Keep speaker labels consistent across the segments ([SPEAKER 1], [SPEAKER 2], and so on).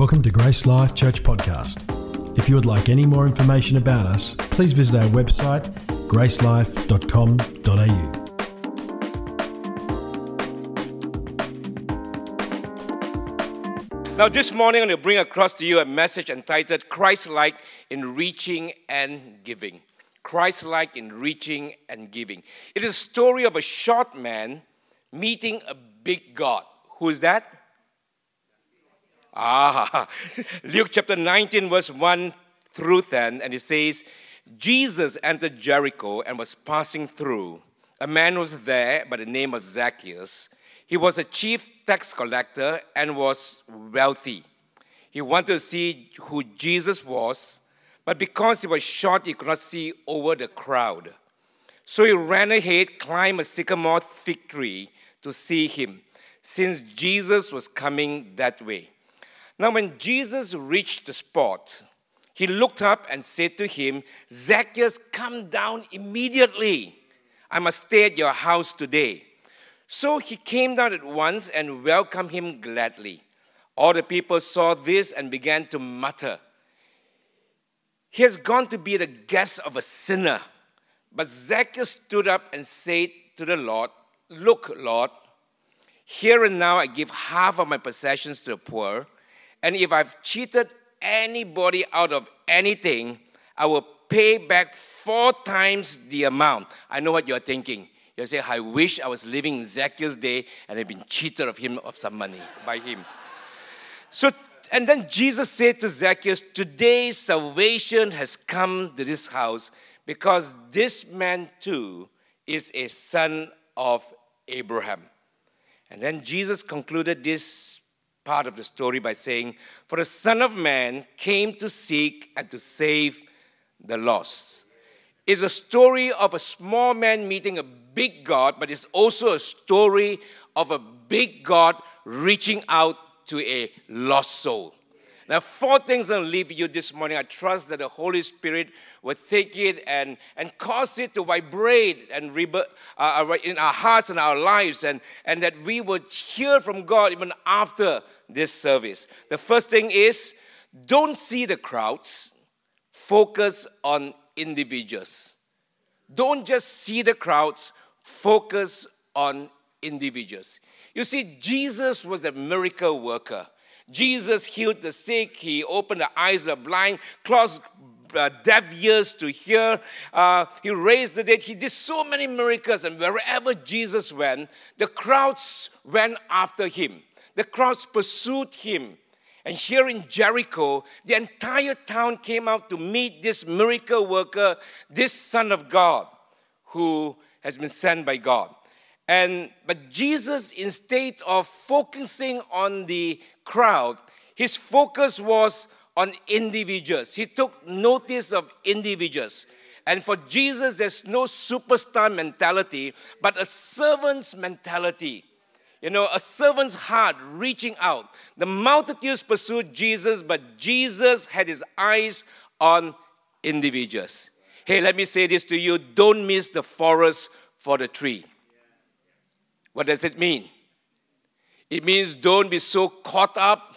[SPEAKER 1] Welcome to Grace Life Church Podcast. If you would like any more information about us, please visit our website gracelife.com.au.
[SPEAKER 2] Now, this morning, I'm going to bring across to you a message entitled Christ like in reaching and giving. Christ like in reaching and giving. It is a story of a short man meeting a big God. Who is that? Ah, Luke chapter 19, verse 1 through 10, and it says, Jesus entered Jericho and was passing through. A man was there by the name of Zacchaeus he was a chief tax collector and was wealthy. He wanted to see who Jesus was, but because he was short, he could not see over the crowd. So he ran ahead, climbed a sycamore fig tree to see him, since Jesus was coming that way. Now, when Jesus reached the spot, he looked up and said to him, Zacchaeus, come down immediately. I must stay at your house today. So he came down at once and welcomed him gladly. All the people saw this and began to mutter, He has gone to be the guest of a sinner. But Zacchaeus stood up and said to the Lord, Look, Lord, here and now I give half of my possessions to the poor, and if I've cheated anybody out of anything, I will pay back four times the amount. I know what you're thinking. You say, I wish I was living in Zacchaeus' day and I'd been cheated of him of some money by him. So, and then Jesus said to Zacchaeus, Today salvation has come to this house because this man too is a son of Abraham. And then Jesus concluded this part of the story by saying, For the Son of Man came to seek and to save the lost. It's a story of a small man meeting a big God, but it's also a story of a big God reaching out to a lost soul. Now, four things I'll leave you this morning. I trust that the Holy Spirit will take it and, and cause it to vibrate and uh, uh in our hearts and our lives, and, and that we will hear from God even after this service. The first thing is don't see the crowds, focus on individuals. Don't just see the crowds, focus on individuals. You see, Jesus was a miracle worker. Jesus healed the sick, he opened the eyes of the blind, caused deaf ears to hear, uh, he raised the dead. He did so many miracles, and wherever Jesus went, the crowds went after him. The crowds pursued him. And here in Jericho, the entire town came out to meet this miracle worker, this Son of God, who has been sent by God. And but Jesus, instead of focusing on the crowd, his focus was on individuals. He took notice of individuals. And for Jesus, there's no superstar mentality, but a servant's mentality. You know, a servant's heart reaching out. The multitudes pursued Jesus, but Jesus had his eyes on individuals. Hey, let me say this to you don't miss the forest for the tree. What does it mean? It means don't be so caught up,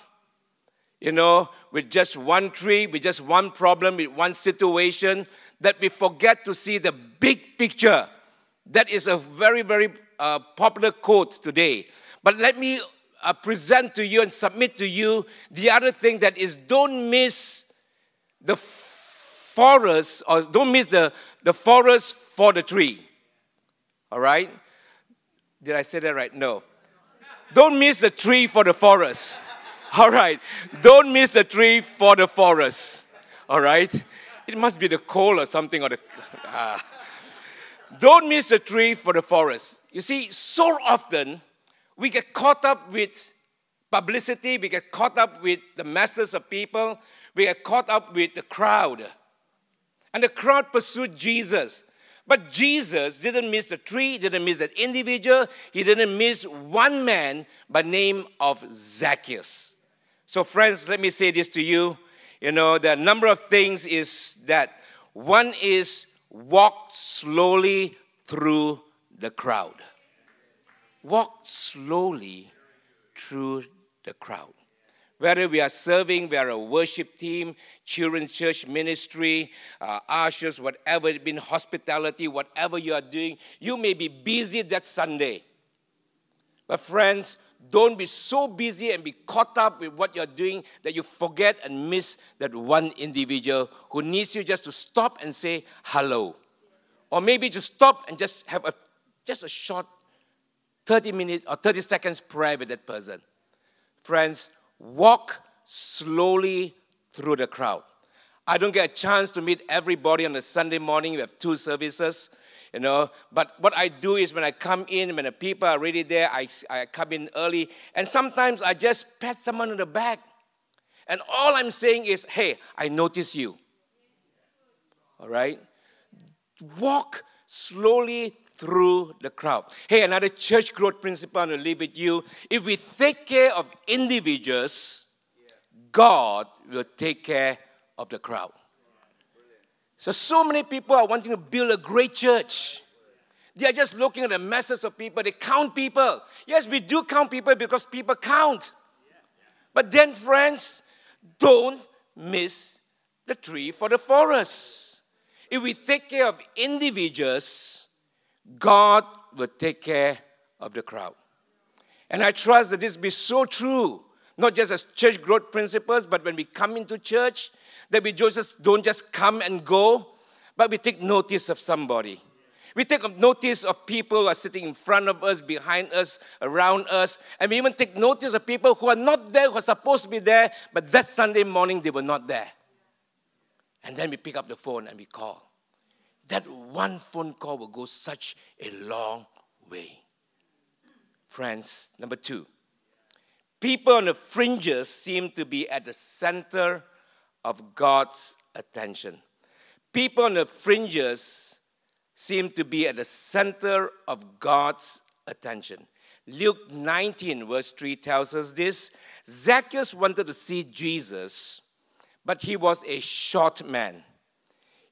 [SPEAKER 2] you know, with just one tree, with just one problem, with one situation, that we forget to see the big picture. That is a very, very uh, popular quote today. But let me uh, present to you and submit to you the other thing that is don't miss the forest, or don't miss the, the forest for the tree. All right? Did I say that right? No. Don't miss the tree for the forest. All right. Don't miss the tree for the forest. All right. It must be the coal or something or the. Ah. Don't miss the tree for the forest. You see, so often we get caught up with publicity, we get caught up with the masses of people, we get caught up with the crowd. And the crowd pursued Jesus. But Jesus didn't miss the tree, didn't miss that individual, he didn't miss one man by name of Zacchaeus. So, friends, let me say this to you. You know, the number of things is that one is walk slowly through the crowd. Walk slowly through the crowd. Whether we are serving, we are a worship team, children's church ministry, uh, ushers, whatever it been, hospitality, whatever you are doing, you may be busy that Sunday. But friends, don't be so busy and be caught up with what you're doing that you forget and miss that one individual who needs you just to stop and say hello. Or maybe just stop and just have a just a short 30 minutes or 30 seconds prayer with that person. Friends, walk slowly through the crowd. I don't get a chance to meet everybody on a Sunday morning. We have two services you know. But what I do is when I come in, when the people are already there, I, I come in early, and sometimes I just pat someone on the back. And all I'm saying is, hey, I notice you. All right? Walk slowly through the crowd. Hey, another church growth principle I'm going to leave with you. If we take care of individuals, God will take care of the crowd. So, so many people are wanting to build a great church. They are just looking at the masses of people. They count people. Yes, we do count people because people count. But then, friends, don't miss the tree for the forest. If we take care of individuals, God will take care of the crowd. And I trust that this be so true, not just as church growth principles, but when we come into church, that we just don't just come and go, but we take notice of somebody. We take notice of people who are sitting in front of us, behind us, around us, and we even take notice of people who are not there, who are supposed to be there, but that Sunday morning they were not there. And then we pick up the phone and we call. That one phone call will go such a long way. Friends, number two, people on the fringes seem to be at the center of God's attention. People on the fringes seem to be at the center of God's attention. Luke 19, verse 3 tells us this Zacchaeus wanted to see Jesus, but he was a short man.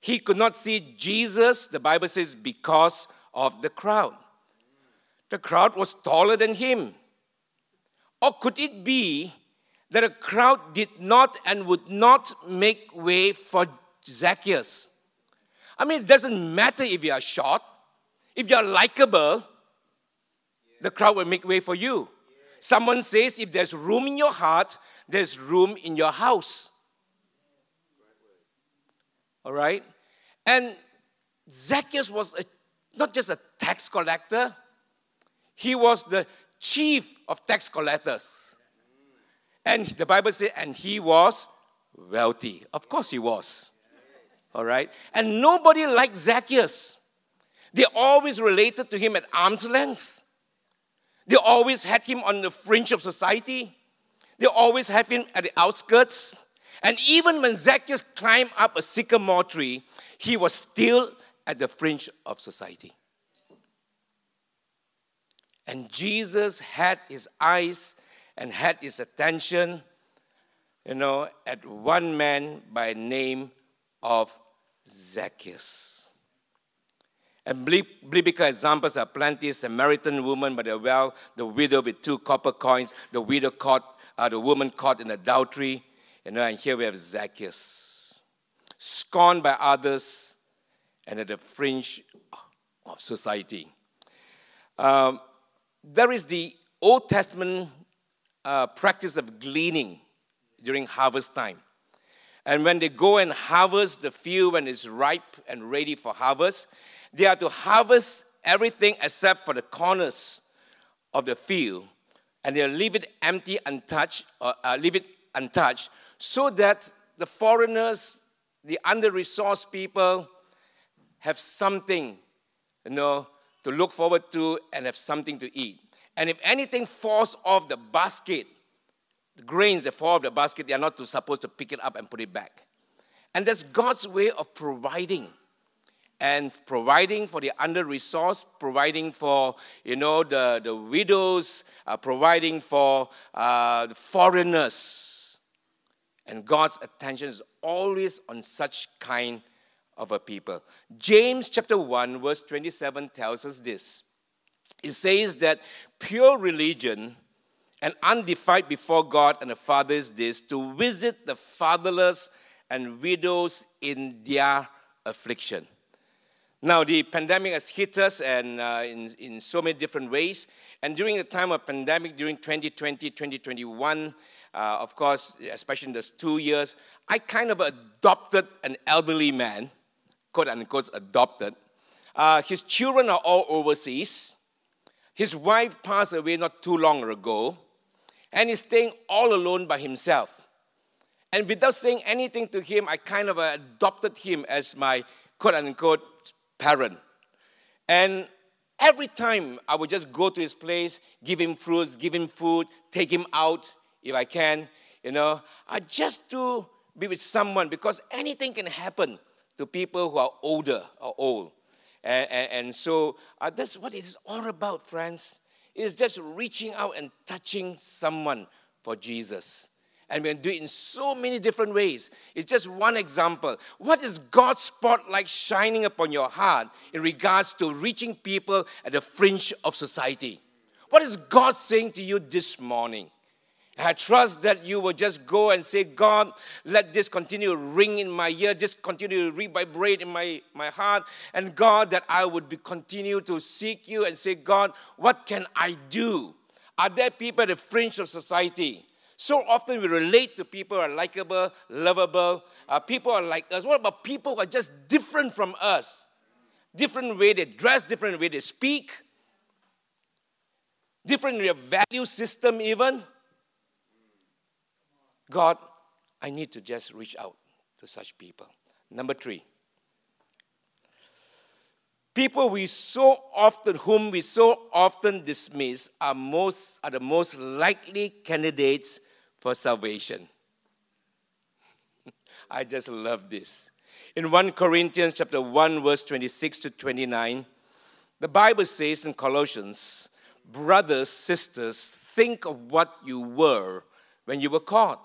[SPEAKER 2] He could not see Jesus, the Bible says, because of the crowd. The crowd was taller than him. Or could it be that a crowd did not and would not make way for Zacchaeus. I mean, it doesn't matter if you are short, if you are likable, the crowd will make way for you. Someone says, if there's room in your heart, there's room in your house. All right? And Zacchaeus was a, not just a tax collector, he was the chief of tax collectors. And the Bible says, and he was wealthy. Of course he was. All right? And nobody liked Zacchaeus. They always related to him at arm's length. They always had him on the fringe of society. They always had him at the outskirts. And even when Zacchaeus climbed up a sycamore tree, he was still at the fringe of society. And Jesus had his eyes and had his attention, you know, at one man by name of Zacchaeus. And biblical examples are plenty. Samaritan woman by the well, the widow with two copper coins, the widow caught, uh, the woman caught in adultery. You know, and here we have Zacchaeus, scorned by others and at the fringe of society. Um, there is the Old Testament uh, practice of gleaning during harvest time. And when they go and harvest the field when it's ripe and ready for harvest, they are to harvest everything except for the corners of the field, and they'll leave it empty, untouched, or uh, leave it untouched, so that the foreigners, the under-resourced people, have something, you know, to look forward to and have something to eat. And if anything falls off the basket, the grains that fall off the basket, they are not supposed to pick it up and put it back. And that's God's way of providing. And providing for the under-resourced, providing for, you know, the, the widows, uh, providing for uh, the foreigners. And God's attention is always on such kind of a people. James chapter 1, verse 27 tells us this. It says that pure religion and undefiled before God and the Father is this to visit the fatherless and widows in their affliction. Now, the pandemic has hit us and uh, in, in so many different ways. And during the time of pandemic, during 2020, 2021, uh, of course, especially in those two years, I kind of adopted an elderly man, quote unquote, adopted. Uh, his children are all overseas. His wife passed away not too long ago, and he's staying all alone by himself. And without saying anything to him, I kind of adopted him as my quote unquote parent. And every time I would just go to his place, give him fruits, give him food, take him out if I can, you know, I just to be with someone because anything can happen to people who are older or old. And, and, and so uh, that's what it's all about, friends. It's just reaching out and touching someone for Jesus. And we can do it in so many different ways. It's just one example. What is God's spotlight shining upon your heart in regards to reaching people at the fringe of society? What is God saying to you this morning? I trust that you will just go and say, God, let this continue to ring in my ear, just continue to revibrate in my, my heart. And God, that I would be continue to seek you and say, God, what can I do? Are there people at the fringe of society? So often we relate to people who are likable, lovable. Uh, people are like us. What about people who are just different from us? Different way they dress, different way they speak, different value system, even. God, I need to just reach out to such people. Number three, people we so often, whom we so often dismiss, are most are the most likely candidates for salvation. I just love this. In 1 Corinthians chapter 1 verse 26 to 29, the Bible says in Colossians, brothers, sisters, think of what you were when you were called.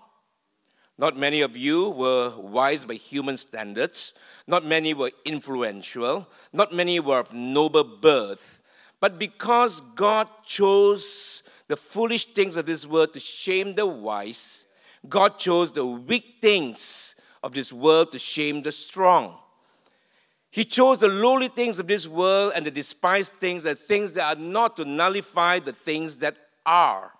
[SPEAKER 2] Not many of you were wise by human standards. Not many were influential. Not many were of noble birth. But because God chose the foolish things of this world to shame the wise. God chose the weak things of this world to shame the strong. He chose the lowly things of this world and the despised things, the things that are not, to nullify the things that are,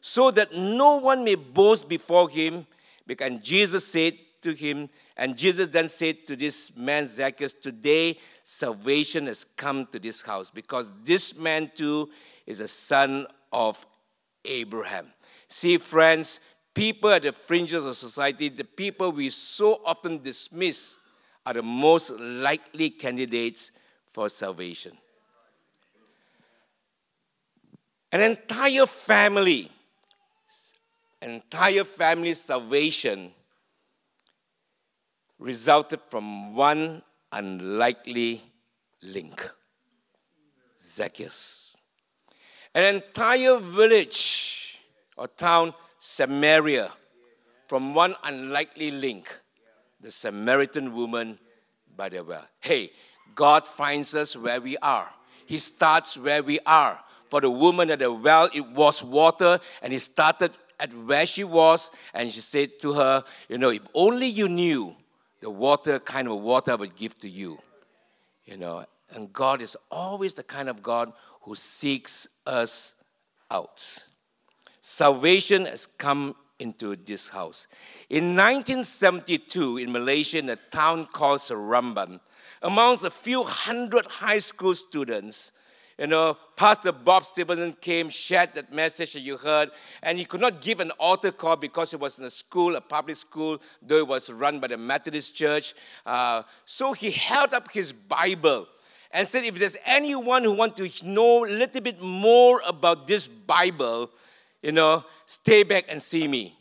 [SPEAKER 2] so that no one may boast before him. Because Jesus said to him, and Jesus then said to this man Zacchaeus, Today salvation has come to this house, because this man too is a son of Abraham. See, friends, people at the fringes of society, the people we so often dismiss, are the most likely candidates for salvation. An entire family, entire family's salvation resulted from one unlikely link Zacchaeus. An entire village or town, Samaria, from one unlikely link, the Samaritan woman by the well. Hey, God finds us where we are. He starts where we are. For the woman at the well, it was water, and He started at where she was, and she said to her, You know, if only you knew the water, kind of water I would give to you. You know, and God is always the kind of God who seeks us out. Salvation has come into this house. In 1972, in Malaysia, in a town called Seremban, amongst a few hundred high school students, you know, Pastor Bob Stevenson came, shared that message that you heard, and he could not give an altar call because it was in a school, a public school, though it was run by the Methodist Church. Uh, so he held up his Bible and said, if there's anyone who want to know a little bit more about this Bible, you know, stay back and see me.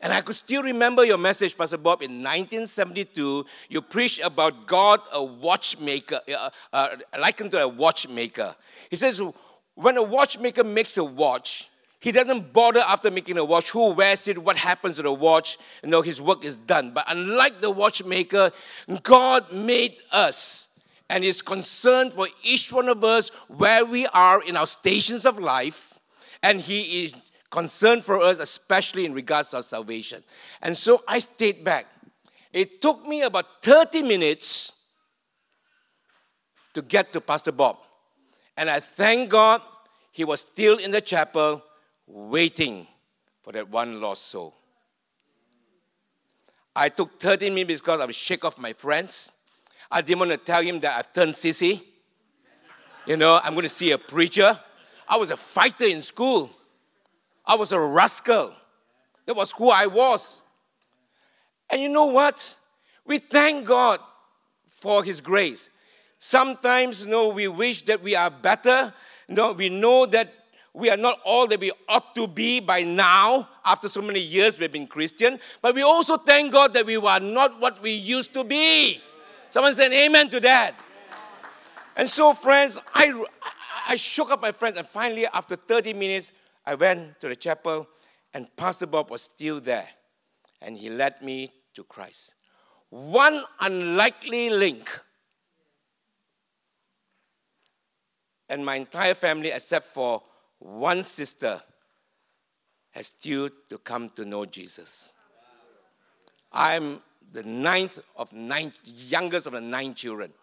[SPEAKER 2] And I could still remember your message, Pastor Bob, in 1972. You preached about God, a watchmaker, uh, uh, likened to a watchmaker. He says, when a watchmaker makes a watch, he doesn't bother after making a watch who wears it, what happens to the watch. You know, his work is done. But unlike the watchmaker, God made us and is concerned for each one of us where we are in our stations of life and He is concerned for us, especially in regards to our salvation. And so I stayed back. It took me about 30 minutes to get to Pastor Bob. And I thank God he was still in the chapel waiting for that one lost soul. I took 30 minutes because I was shake off my friends. I didn't want to tell him that I've turned sissy. You know, I'm going to see a preacher. I was a fighter in school. I was a rascal. That was who I was. And you know what? We thank God for His grace. Sometimes, you know, we wish that we are better. You know, we know that we are not all that we ought to be by now, after so many years we've been Christian. But we also thank God that we are not what we used to be. Someone said amen to that. And so, friends, I, I shook up my friends, and finally, after 30 minutes, I went to the chapel, and Pastor Bob was still there. And he led me to Christ. One unlikely link. And my entire family, except for one sister, has still to come to know Jesus. I'm the ninth of nine, youngest of the nine children.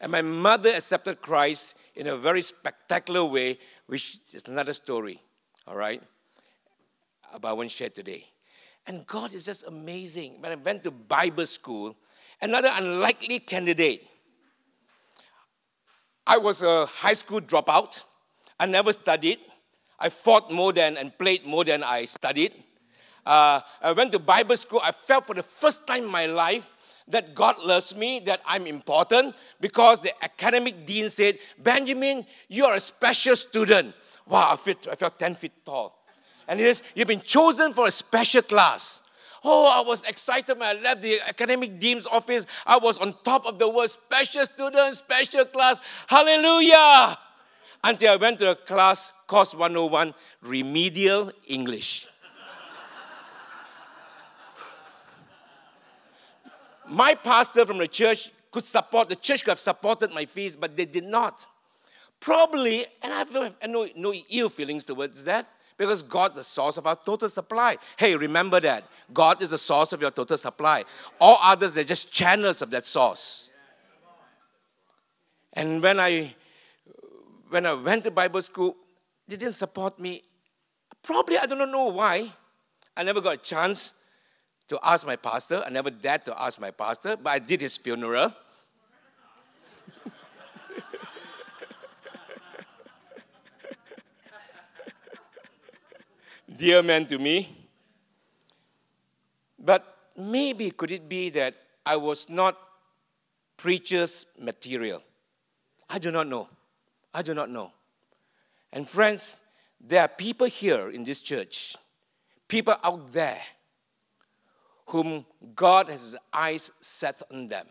[SPEAKER 2] And my mother accepted Christ in a very spectacular way, which is another story, all right, about one share today. And God is just amazing. When I went to Bible school, another unlikely candidate. I was a high school dropout. I never studied. I fought more than and played more than I studied. Uh, I went to Bible school. I felt for the first time in my life that God loves me, that I'm important, because the academic dean said, Benjamin, you are a special student. Wow, I felt, I felt 10 feet tall. And he says, You've been chosen for a special class. Oh, I was excited when I left the academic dean's office. I was on top of the world, special student, special class. Hallelujah! Until I went to a class, course 101, remedial English. my pastor from the church could support, the church could have supported my fees, but they did not. Probably, and I have no, no ill feelings towards that, because God is the source of our total supply. Hey, remember that. God is the source of your total supply. All others, are just channels of that source. And when I when I went to Bible school, they didn't support me. Probably I don't know why. I never got a chance to ask my pastor. I never dared to ask my pastor, but I did his funeral. Dear man to me. But maybe could it be that I was not preacher's material? I do not know. I do not know. And friends, there are people here in this church, people out there whom God has his eyes set on them.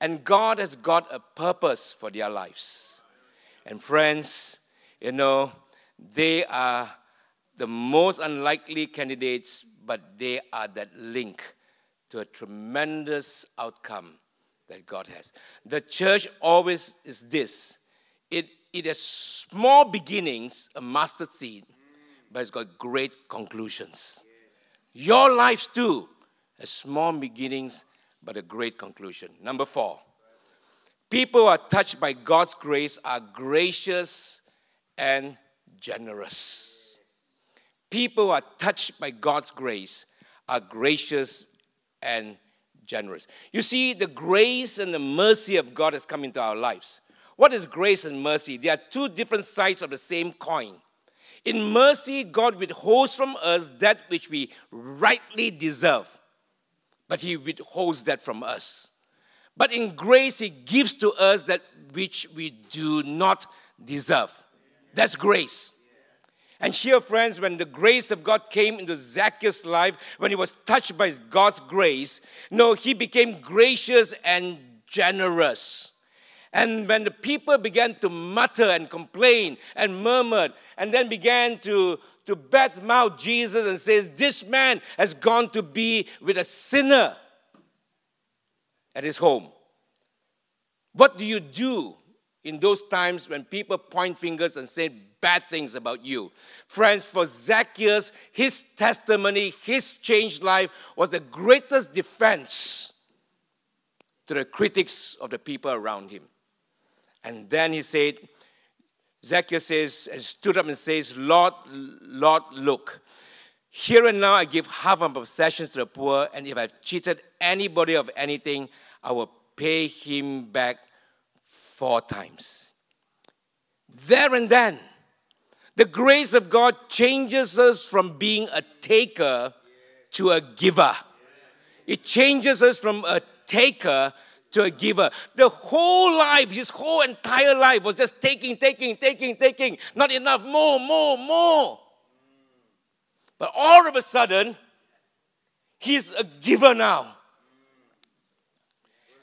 [SPEAKER 2] And God has got a purpose for their lives. And friends, you know, they are the most unlikely candidates, but they are that link to a tremendous outcome that God has. The church always is this it, it has small beginnings, a mustard seed, but it's got great conclusions. Your lives too a small beginnings, but a great conclusion. Number four, people who are touched by God's grace are gracious and generous. People who are touched by God's grace are gracious and generous. You see, the grace and the mercy of God has come into our lives. What is grace and mercy? They are two different sides of the same coin. In mercy, God withholds from us that which we rightly deserve but He withholds that from us. But in grace, He gives to us that which we do not deserve. That's grace. And here, friends, when the grace of God came into Zacchaeus' life, when he was touched by God's grace, no, he became gracious and generous. And when the people began to mutter and complain and murmured, and then began to, to badmouth Jesus and says, This man has gone to be with a sinner at his home. What do you do in those times when people point fingers and say bad things about you. Friends, for Zacchaeus, his testimony, his changed life was the greatest defense to the critics of the people around him. And then he said, Zacchaeus says, and stood up and says, Lord, Lord, look. Here and now I give half of my possessions to the poor, and if I've cheated anybody of anything, I will pay him back four times. There and then, the grace of God changes us from being a taker to a giver. It changes us from a taker to a giver. The whole life, his whole entire life was just taking, taking, taking, taking. Not enough, more, more, more. But all of a sudden, he's a giver now.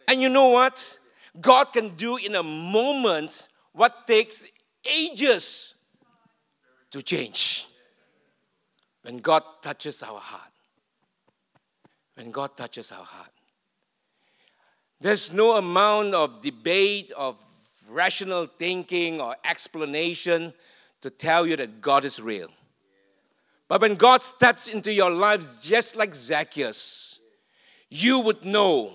[SPEAKER 2] And you know what? God can do in a moment what takes ages to change. When God touches our heart. When God touches our heart. There's no amount of debate, of rational thinking, or explanation to tell you that God is real. But when God steps into your lives, just like Zacchaeus, you would know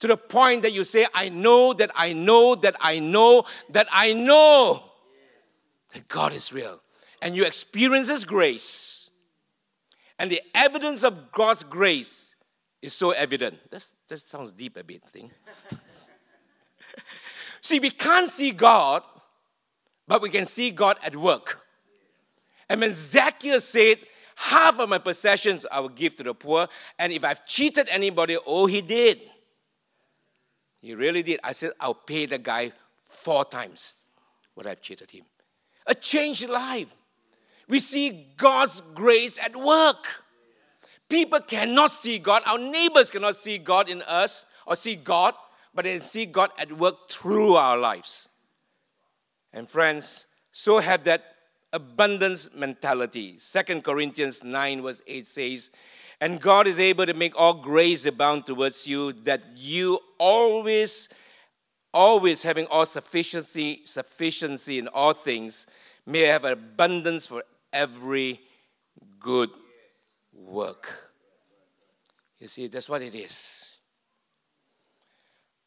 [SPEAKER 2] to the point that you say, I know that I know that I know that I know that God is real. And you experience His grace. And the evidence of God's grace is so evident. That's, that sounds deep a bit, thing. see, we can't see God, but we can see God at work. And when Zacchaeus said, Half of my possessions I will give to the poor, and if I've cheated anybody, oh, he did. He really did. I said, I'll pay the guy four times what I've cheated him. A changed life. We see God's grace at work. People cannot see God. Our neighbors cannot see God in us or see God, but they see God at work through our lives. And friends, so have that abundance mentality. Second Corinthians 9, verse 8 says, And God is able to make all grace abound towards you, that you always, always having all sufficiency, sufficiency in all things, may have abundance for every good work. You see, that's what it is.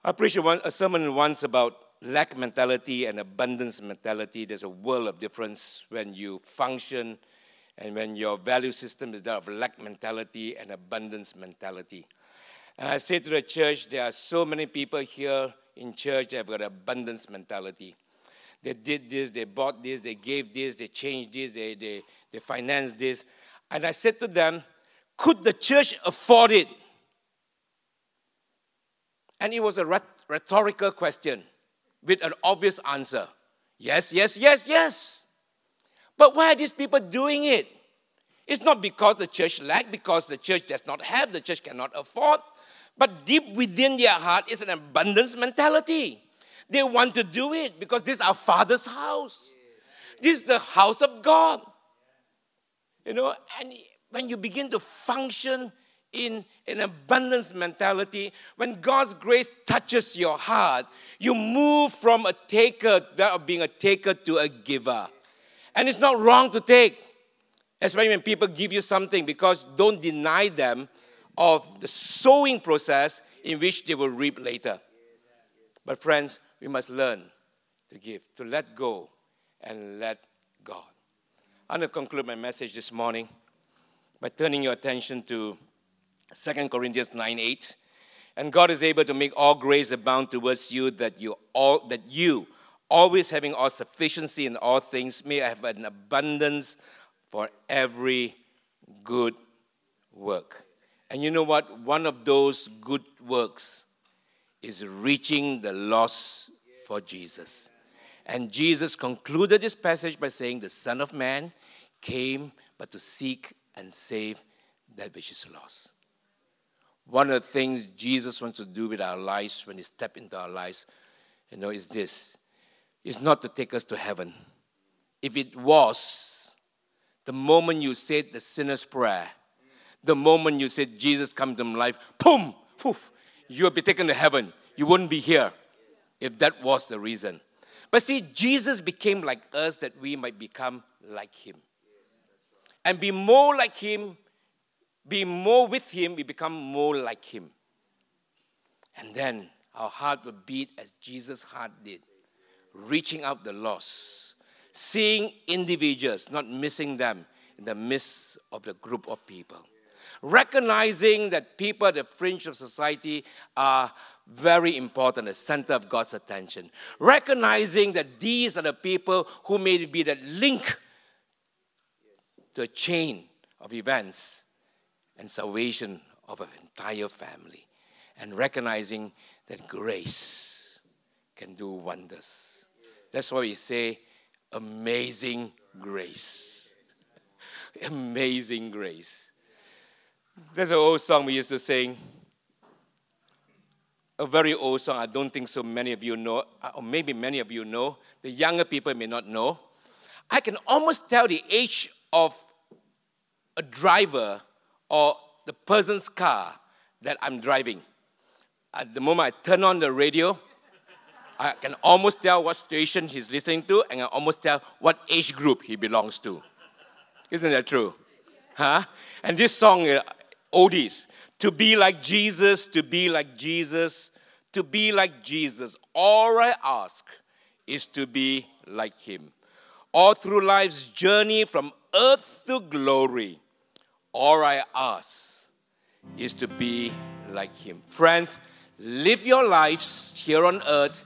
[SPEAKER 2] I preached a sermon once about lack mentality and abundance mentality, there's a world of difference when you function and when your value system is that of lack mentality and abundance mentality. And I say to the church, there are so many people here in church that have got abundance mentality. They did this, they bought this, they gave this, they changed this, they, they, they financed this. And I said to them, could the church afford it? And it was a rhetorical question with an obvious answer yes, yes, yes, yes. But why are these people doing it? It's not because the church lack, because the church does not have, the church cannot afford. But deep within their heart is an abundance mentality. They want to do it because this is our Father's house. This is the house of God. You know, and when you begin to function in an abundance mentality, when God's grace touches your heart, you move from a taker, that of being a taker, to a giver. And it's not wrong to take, especially when people give you something, because don't deny them of the sowing process in which they will reap later. But, friends, we must learn to give, to let go, and let God. I'm going to conclude my message this morning by turning your attention to 2 Corinthians 9 8. And God is able to make all grace abound towards you that you all that you always having all sufficiency in all things may I have an abundance for every good work. And you know what? One of those good works is reaching the lost for Jesus. And Jesus concluded this passage by saying, The Son of Man came but to seek and save that which is lost. One of the things Jesus wants to do with our lives when He steps into our lives, you know, is this. It's not to take us to heaven. If it was, the moment you said the sinner's prayer, the moment you said Jesus come to my life, boom, poof, you'll be taken to heaven. You wouldn't be here if that was the reason. But see, Jesus became like us that we might become like him. And be more like him, be more with him, we become more like him. And then our heart will beat as Jesus' heart did, reaching out the lost, seeing individuals, not missing them in the midst of the group of people. Recognizing that people at the fringe of society are very important, the center of God's attention. Recognizing that these are the people who may be the link to a chain of events and salvation of an entire family. And recognizing that grace can do wonders. That's why we say, amazing grace. amazing grace. There's an old song we used to sing a very old song. I don't think so many of you know, uh, or maybe many of you know. The younger people may not know. I can almost tell the age of a driver or the person's car that I'm driving. At the moment I turn on the radio, I can almost tell what station he's listening to, and I can almost tell what age group he belongs to. Isn't that true? Huh? And this song, uh, oldies, to be like Jesus, to be like Jesus, to be like Jesus. All I ask is to be like Him. All through life's journey from earth to glory, all I ask is to be like Him. Friends, live your lives here on earth